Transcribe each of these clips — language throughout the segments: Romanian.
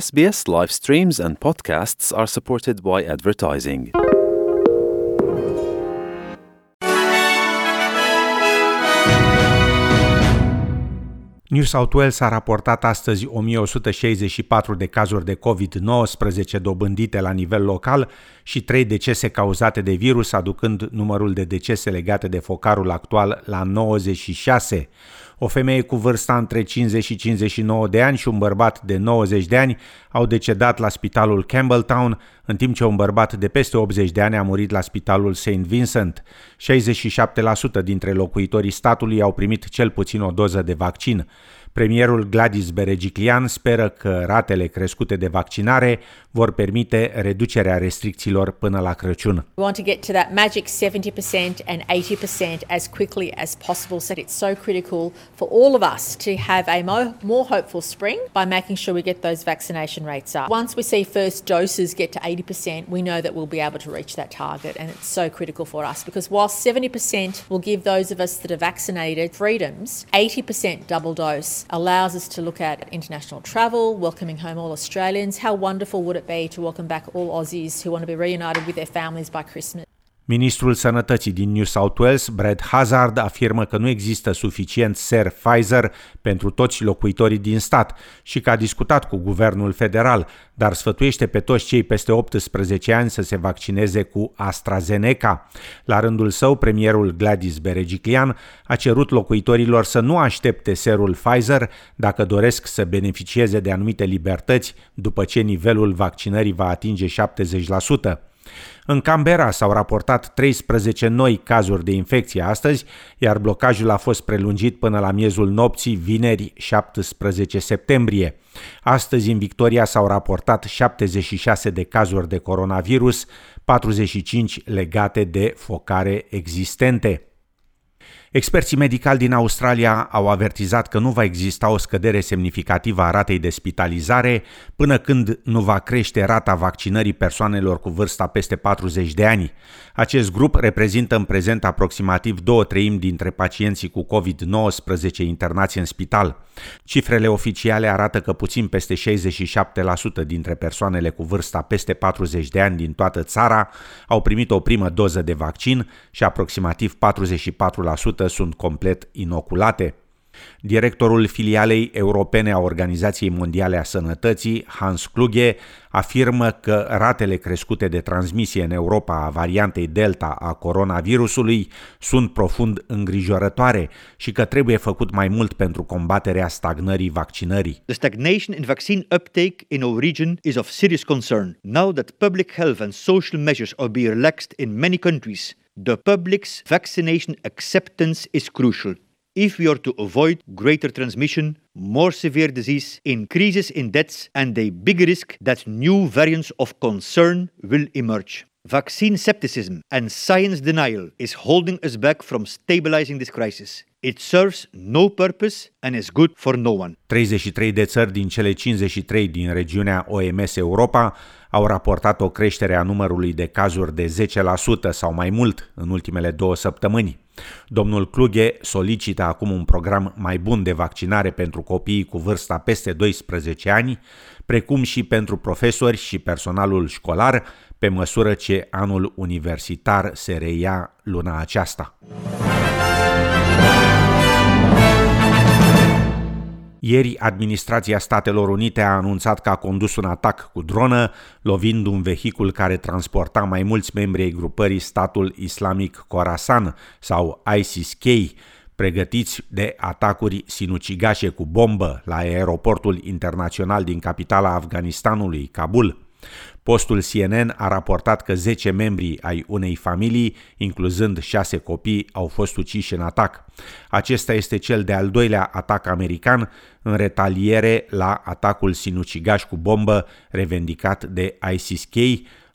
SBS live streams and podcasts are supported by advertising. New South Wales a raportat astăzi 1164 de cazuri de COVID-19 dobândite la nivel local și 3 decese cauzate de virus, aducând numărul de decese legate de focarul actual la 96 o femeie cu vârsta între 50 și 59 de ani și un bărbat de 90 de ani au decedat la spitalul Campbelltown, în timp ce un bărbat de peste 80 de ani a murit la spitalul St. Vincent. 67% dintre locuitorii statului au primit cel puțin o doză de vaccin. Premierul Gladys Berejiklian speră că ratele crescute de vaccinare vor permite reducerea restricțiilor până la Crăciun. We want to get to that magic 70% and 80% as quickly as possible so it's so critical for all of us to have a more, more hopeful spring by making sure we get those vaccination rates up. Once we see first doses get to 80%, we know that we'll be able to reach that target and it's so critical for us because while 70% will give those of us that are vaccinated freedoms, 80% double dose allows us to look at international travel, welcoming home all Australians. How wonderful would it be to welcome back all Aussies who want to be reunited with their families by Christmas? Ministrul Sănătății din New South Wales, Brad Hazard, afirmă că nu există suficient ser Pfizer pentru toți locuitorii din stat și că a discutat cu guvernul federal, dar sfătuiește pe toți cei peste 18 ani să se vaccineze cu AstraZeneca. La rândul său, premierul Gladys Berejiklian a cerut locuitorilor să nu aștepte serul Pfizer dacă doresc să beneficieze de anumite libertăți după ce nivelul vaccinării va atinge 70%. În Canberra s-au raportat 13 noi cazuri de infecție astăzi, iar blocajul a fost prelungit până la miezul nopții, vineri 17 septembrie. Astăzi în Victoria s-au raportat 76 de cazuri de coronavirus, 45 legate de focare existente. Experții medicali din Australia au avertizat că nu va exista o scădere semnificativă a ratei de spitalizare până când nu va crește rata vaccinării persoanelor cu vârsta peste 40 de ani. Acest grup reprezintă în prezent aproximativ două treimi dintre pacienții cu COVID-19 internați în spital. Cifrele oficiale arată că puțin peste 67% dintre persoanele cu vârsta peste 40 de ani din toată țara au primit o primă doză de vaccin și aproximativ 44% sunt complet inoculate. Directorul filialei europene a Organizației Mondiale a Sănătății, Hans Kluge, afirmă că ratele crescute de transmisie în Europa a variantei Delta a coronavirusului sunt profund îngrijorătoare și că trebuie făcut mai mult pentru combaterea stagnării vaccinării. The stagnation in vaccine uptake in our region is of serious concern. Now that public health and social measures are being relaxed in many countries, the public's vaccination acceptance is crucial. If we are to avoid greater transmission, more severe disease, increases in deaths, and a big risk that new variants of concern will emerge. Vaccine skepticism and science denial is holding us back from stabilizing this crisis. It serves no purpose and is good for no one. 33 de țări din cele 53 din regiunea OMS Europa au raportat o creștere a numărului de cazuri de 10% sau mai mult în ultimele două săptămâni. Domnul Kluge solicită acum un program mai bun de vaccinare pentru copiii cu vârsta peste 12 ani, precum și pentru profesori și personalul școlar, pe măsură ce anul universitar se reia luna aceasta. Ieri, administrația Statelor Unite a anunțat că a condus un atac cu dronă, lovind un vehicul care transporta mai mulți membri ai grupării statul islamic Khorasan sau ISIS-K, pregătiți de atacuri sinucigașe cu bombă la aeroportul internațional din capitala Afganistanului, Kabul. Postul CNN a raportat că 10 membri ai unei familii, incluzând 6 copii, au fost uciși în atac. Acesta este cel de-al doilea atac american în la atacul sinucigaș cu bombă revendicat de ISIS-K,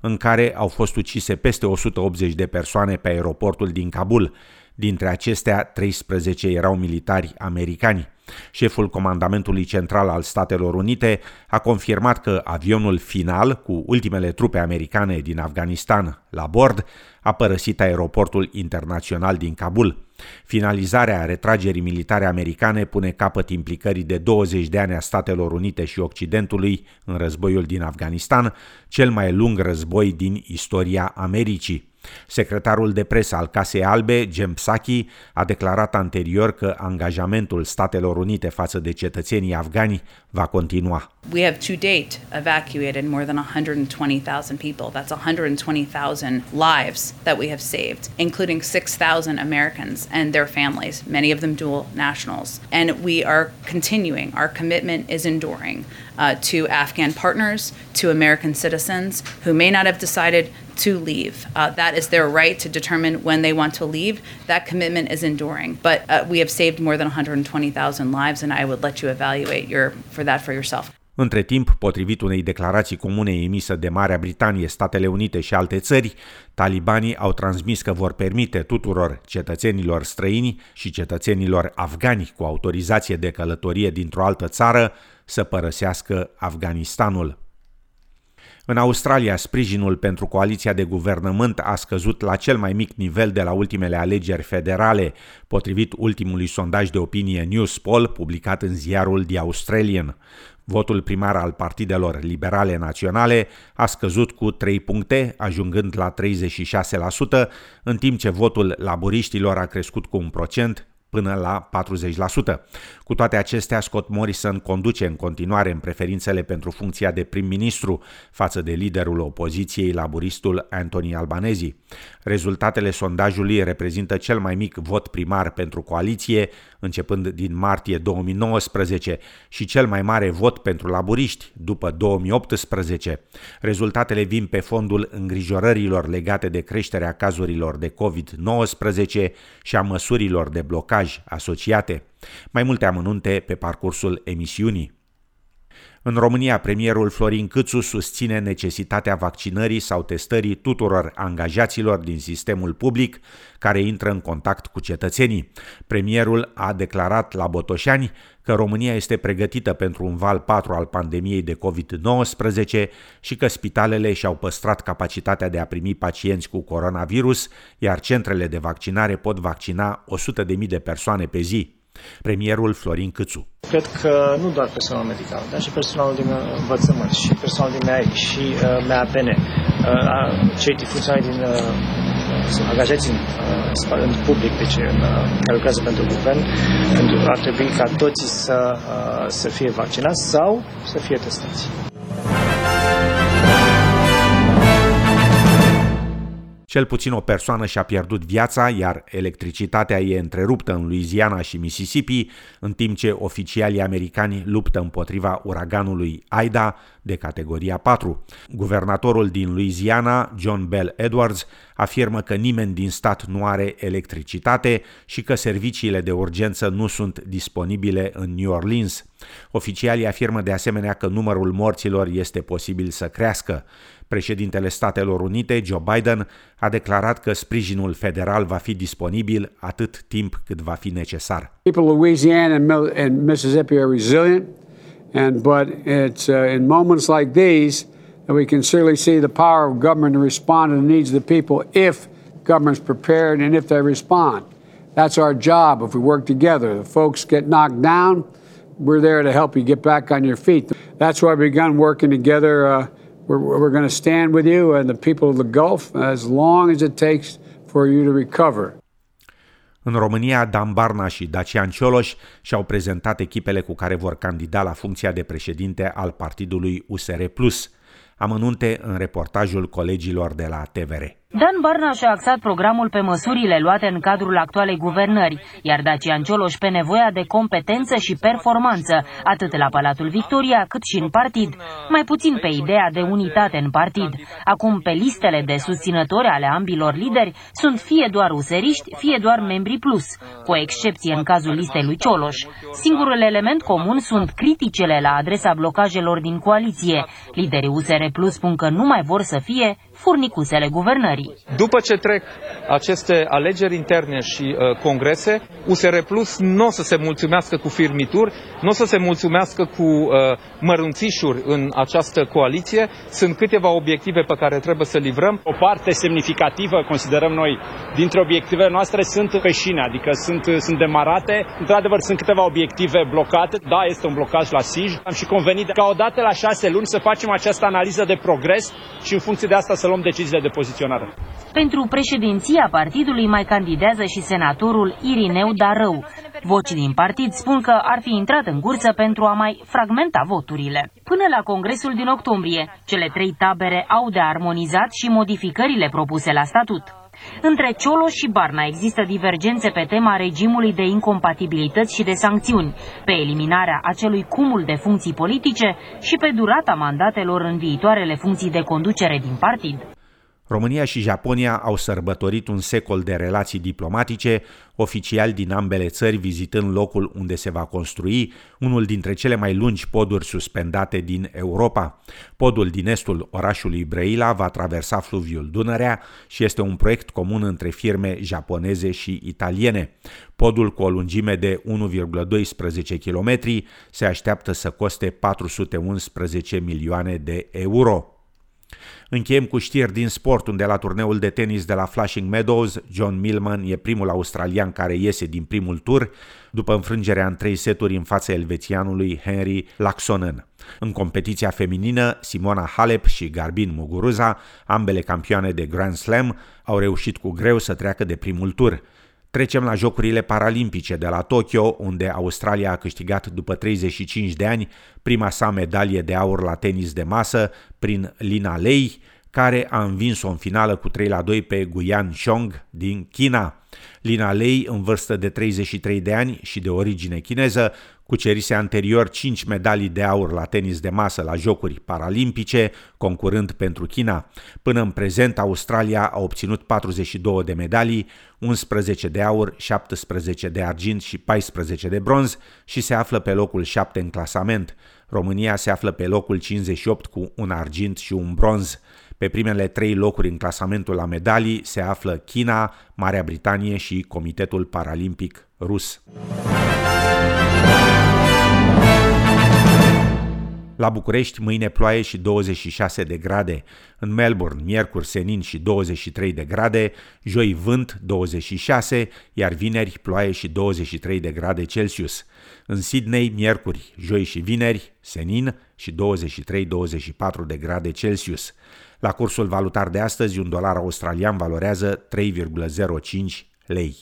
în care au fost ucise peste 180 de persoane pe aeroportul din Kabul. Dintre acestea, 13 erau militari americani. Șeful Comandamentului Central al Statelor Unite a confirmat că avionul final cu ultimele trupe americane din Afganistan la bord a părăsit aeroportul internațional din Kabul. Finalizarea retragerii militare americane pune capăt implicării de 20 de ani a Statelor Unite și Occidentului în războiul din Afganistan, cel mai lung război din istoria Americii. Secretarul de presă al Casei Albe, Jem Psaki, a declarat anterior că angajamentul Statelor Unite față de cetățenii afgani va continua. We have to date evacuated more than 120,000 people. That's 120,000 lives that we have saved, including 6,000 Americans and their families, many of them dual nationals. And we are continuing. Our commitment is enduring uh, to Afghan partners, to American citizens who may not have decided to leave. Uh, that is their right to determine when they want to leave. That commitment is enduring. But uh, we have saved more than 120,000 lives, and I would let you evaluate your for that for yourself. Între timp, potrivit unei declarații comune emisă de Marea Britanie, Statele Unite și alte țări, talibanii au transmis că vor permite tuturor cetățenilor străini și cetățenilor afgani cu autorizație de călătorie dintr-o altă țară să părăsească Afganistanul. În Australia, sprijinul pentru coaliția de guvernământ a scăzut la cel mai mic nivel de la ultimele alegeri federale, potrivit ultimului sondaj de opinie Newspoll publicat în ziarul The Australian. Votul primar al partidelor liberale naționale a scăzut cu 3 puncte, ajungând la 36%, în timp ce votul laburiștilor a crescut cu un procent, până la 40%. Cu toate acestea, Scott Morrison conduce în continuare în preferințele pentru funcția de prim-ministru față de liderul opoziției, laburistul Anthony Albanezi. Rezultatele sondajului reprezintă cel mai mic vot primar pentru coaliție, începând din martie 2019, și cel mai mare vot pentru laburiști după 2018. Rezultatele vin pe fondul îngrijorărilor legate de creșterea cazurilor de COVID-19 și a măsurilor de blocaj asociate. Mai multe amănunte pe parcursul emisiunii. În România, premierul Florin Câțu susține necesitatea vaccinării sau testării tuturor angajaților din sistemul public care intră în contact cu cetățenii. Premierul a declarat la Botoșani că România este pregătită pentru un val 4 al pandemiei de COVID-19 și că spitalele și-au păstrat capacitatea de a primi pacienți cu coronavirus, iar centrele de vaccinare pot vaccina 100.000 de persoane pe zi. Premierul Florin Câțu. Cred că nu doar personalul medical, dar și personalul din învățământ, și personalul din MEAI, și uh, MAPN, uh, cei funcționari din uh, angajați în, uh, în public, deci în, uh, care lucrează pentru guvern, ar trebui ca toții să, uh, să fie vaccinați sau să fie testați. Cel puțin o persoană și-a pierdut viața, iar electricitatea e întreruptă în Louisiana și Mississippi, în timp ce oficialii americani luptă împotriva uraganului Aida de categoria 4. Guvernatorul din Louisiana, John Bell Edwards, afirmă că nimeni din stat nu are electricitate și că serviciile de urgență nu sunt disponibile în New Orleans. Oficialii afirmă de asemenea că numărul morților este posibil să crească. Președintele Statelor Unite, Joe Biden, a declarat că sprijinul federal va fi disponibil atât timp cât va fi necesar. People of Louisiana and Mississippi are resilient, and but it's uh, in moments like these that we can certainly see the power of government to respond to the needs of the people if government's prepared and if they respond. That's our job if we work together. The folks get knocked down, we're there to help you get back on your feet. That's why we begun working together uh, We're, we're going to stand with you and the people of the Gulf as long as it takes for you to recover. În România, Dan Barna și Dacian Cioloș și-au prezentat echipele cu care vor candida la funcția de președinte al partidului USR+. Amănunte în reportajul colegilor de la TVR. Dan Barna și-a axat programul pe măsurile luate în cadrul actualei guvernări, iar Dacian Cioloș pe nevoia de competență și performanță, atât la Palatul Victoria cât și în partid, mai puțin pe ideea de unitate în partid. Acum, pe listele de susținători ale ambilor lideri sunt fie doar useriști, fie doar membri plus, cu o excepție în cazul listei lui Cioloș. Singurul element comun sunt criticele la adresa blocajelor din coaliție. Liderii USR Plus spun că nu mai vor să fie furnicusele guvernării. Țării. După ce trec aceste alegeri interne și uh, congrese, USR Plus nu o să se mulțumească cu firmituri, nu o să se mulțumească cu uh, mărunțișuri în această coaliție. Sunt câteva obiective pe care trebuie să livrăm. O parte semnificativă, considerăm noi, dintre obiectivele noastre sunt pe șine, adică sunt, sunt demarate. Într-adevăr, sunt câteva obiective blocate. Da, este un blocaj la SIJ. Am și convenit ca odată la șase luni să facem această analiză de progres și în funcție de asta să luăm deciziile de poziționare. Pentru președinția partidului mai candidează și senatorul Irineu Darău. Voci din partid spun că ar fi intrat în cursă pentru a mai fragmenta voturile. Până la congresul din octombrie, cele trei tabere au de armonizat și modificările propuse la statut. Între Cioloș și Barna există divergențe pe tema regimului de incompatibilități și de sancțiuni, pe eliminarea acelui cumul de funcții politice și pe durata mandatelor în viitoarele funcții de conducere din partid. România și Japonia au sărbătorit un secol de relații diplomatice, oficiali din ambele țări vizitând locul unde se va construi unul dintre cele mai lungi poduri suspendate din Europa. Podul din estul orașului Brăila va traversa fluviul Dunărea și este un proiect comun între firme japoneze și italiene. Podul cu o lungime de 1,12 km se așteaptă să coste 411 milioane de euro. Încheiem cu știri din sport, unde la turneul de tenis de la Flushing Meadows, John Millman e primul australian care iese din primul tur, după înfrângerea în trei seturi în fața elvețianului Henry Laxonen. În competiția feminină, Simona Halep și Garbin Muguruza, ambele campioane de Grand Slam, au reușit cu greu să treacă de primul tur. Trecem la Jocurile Paralimpice de la Tokyo, unde Australia a câștigat după 35 de ani prima sa medalie de aur la tenis de masă prin Lina Lei, care a învins-o în finală cu 3 la 2 pe Guyan Xiong din China. Lina Lei, în vârstă de 33 de ani și de origine chineză, cucerise anterior 5 medalii de aur la tenis de masă la Jocuri Paralimpice, concurând pentru China. Până în prezent, Australia a obținut 42 de medalii, 11 de aur, 17 de argint și 14 de bronz și se află pe locul 7 în clasament. România se află pe locul 58 cu un argint și un bronz. Pe primele trei locuri în clasamentul la medalii se află China, Marea Britanie și Comitetul Paralimpic Rus. La București, mâine ploaie și 26 de grade. În Melbourne, miercuri senin și 23 de grade, joi vânt 26, iar vineri ploaie și 23 de grade Celsius. În Sydney, miercuri, joi și vineri, senin și 23-24 de grade Celsius. La cursul valutar de astăzi, un dolar australian valorează 3,05 lei.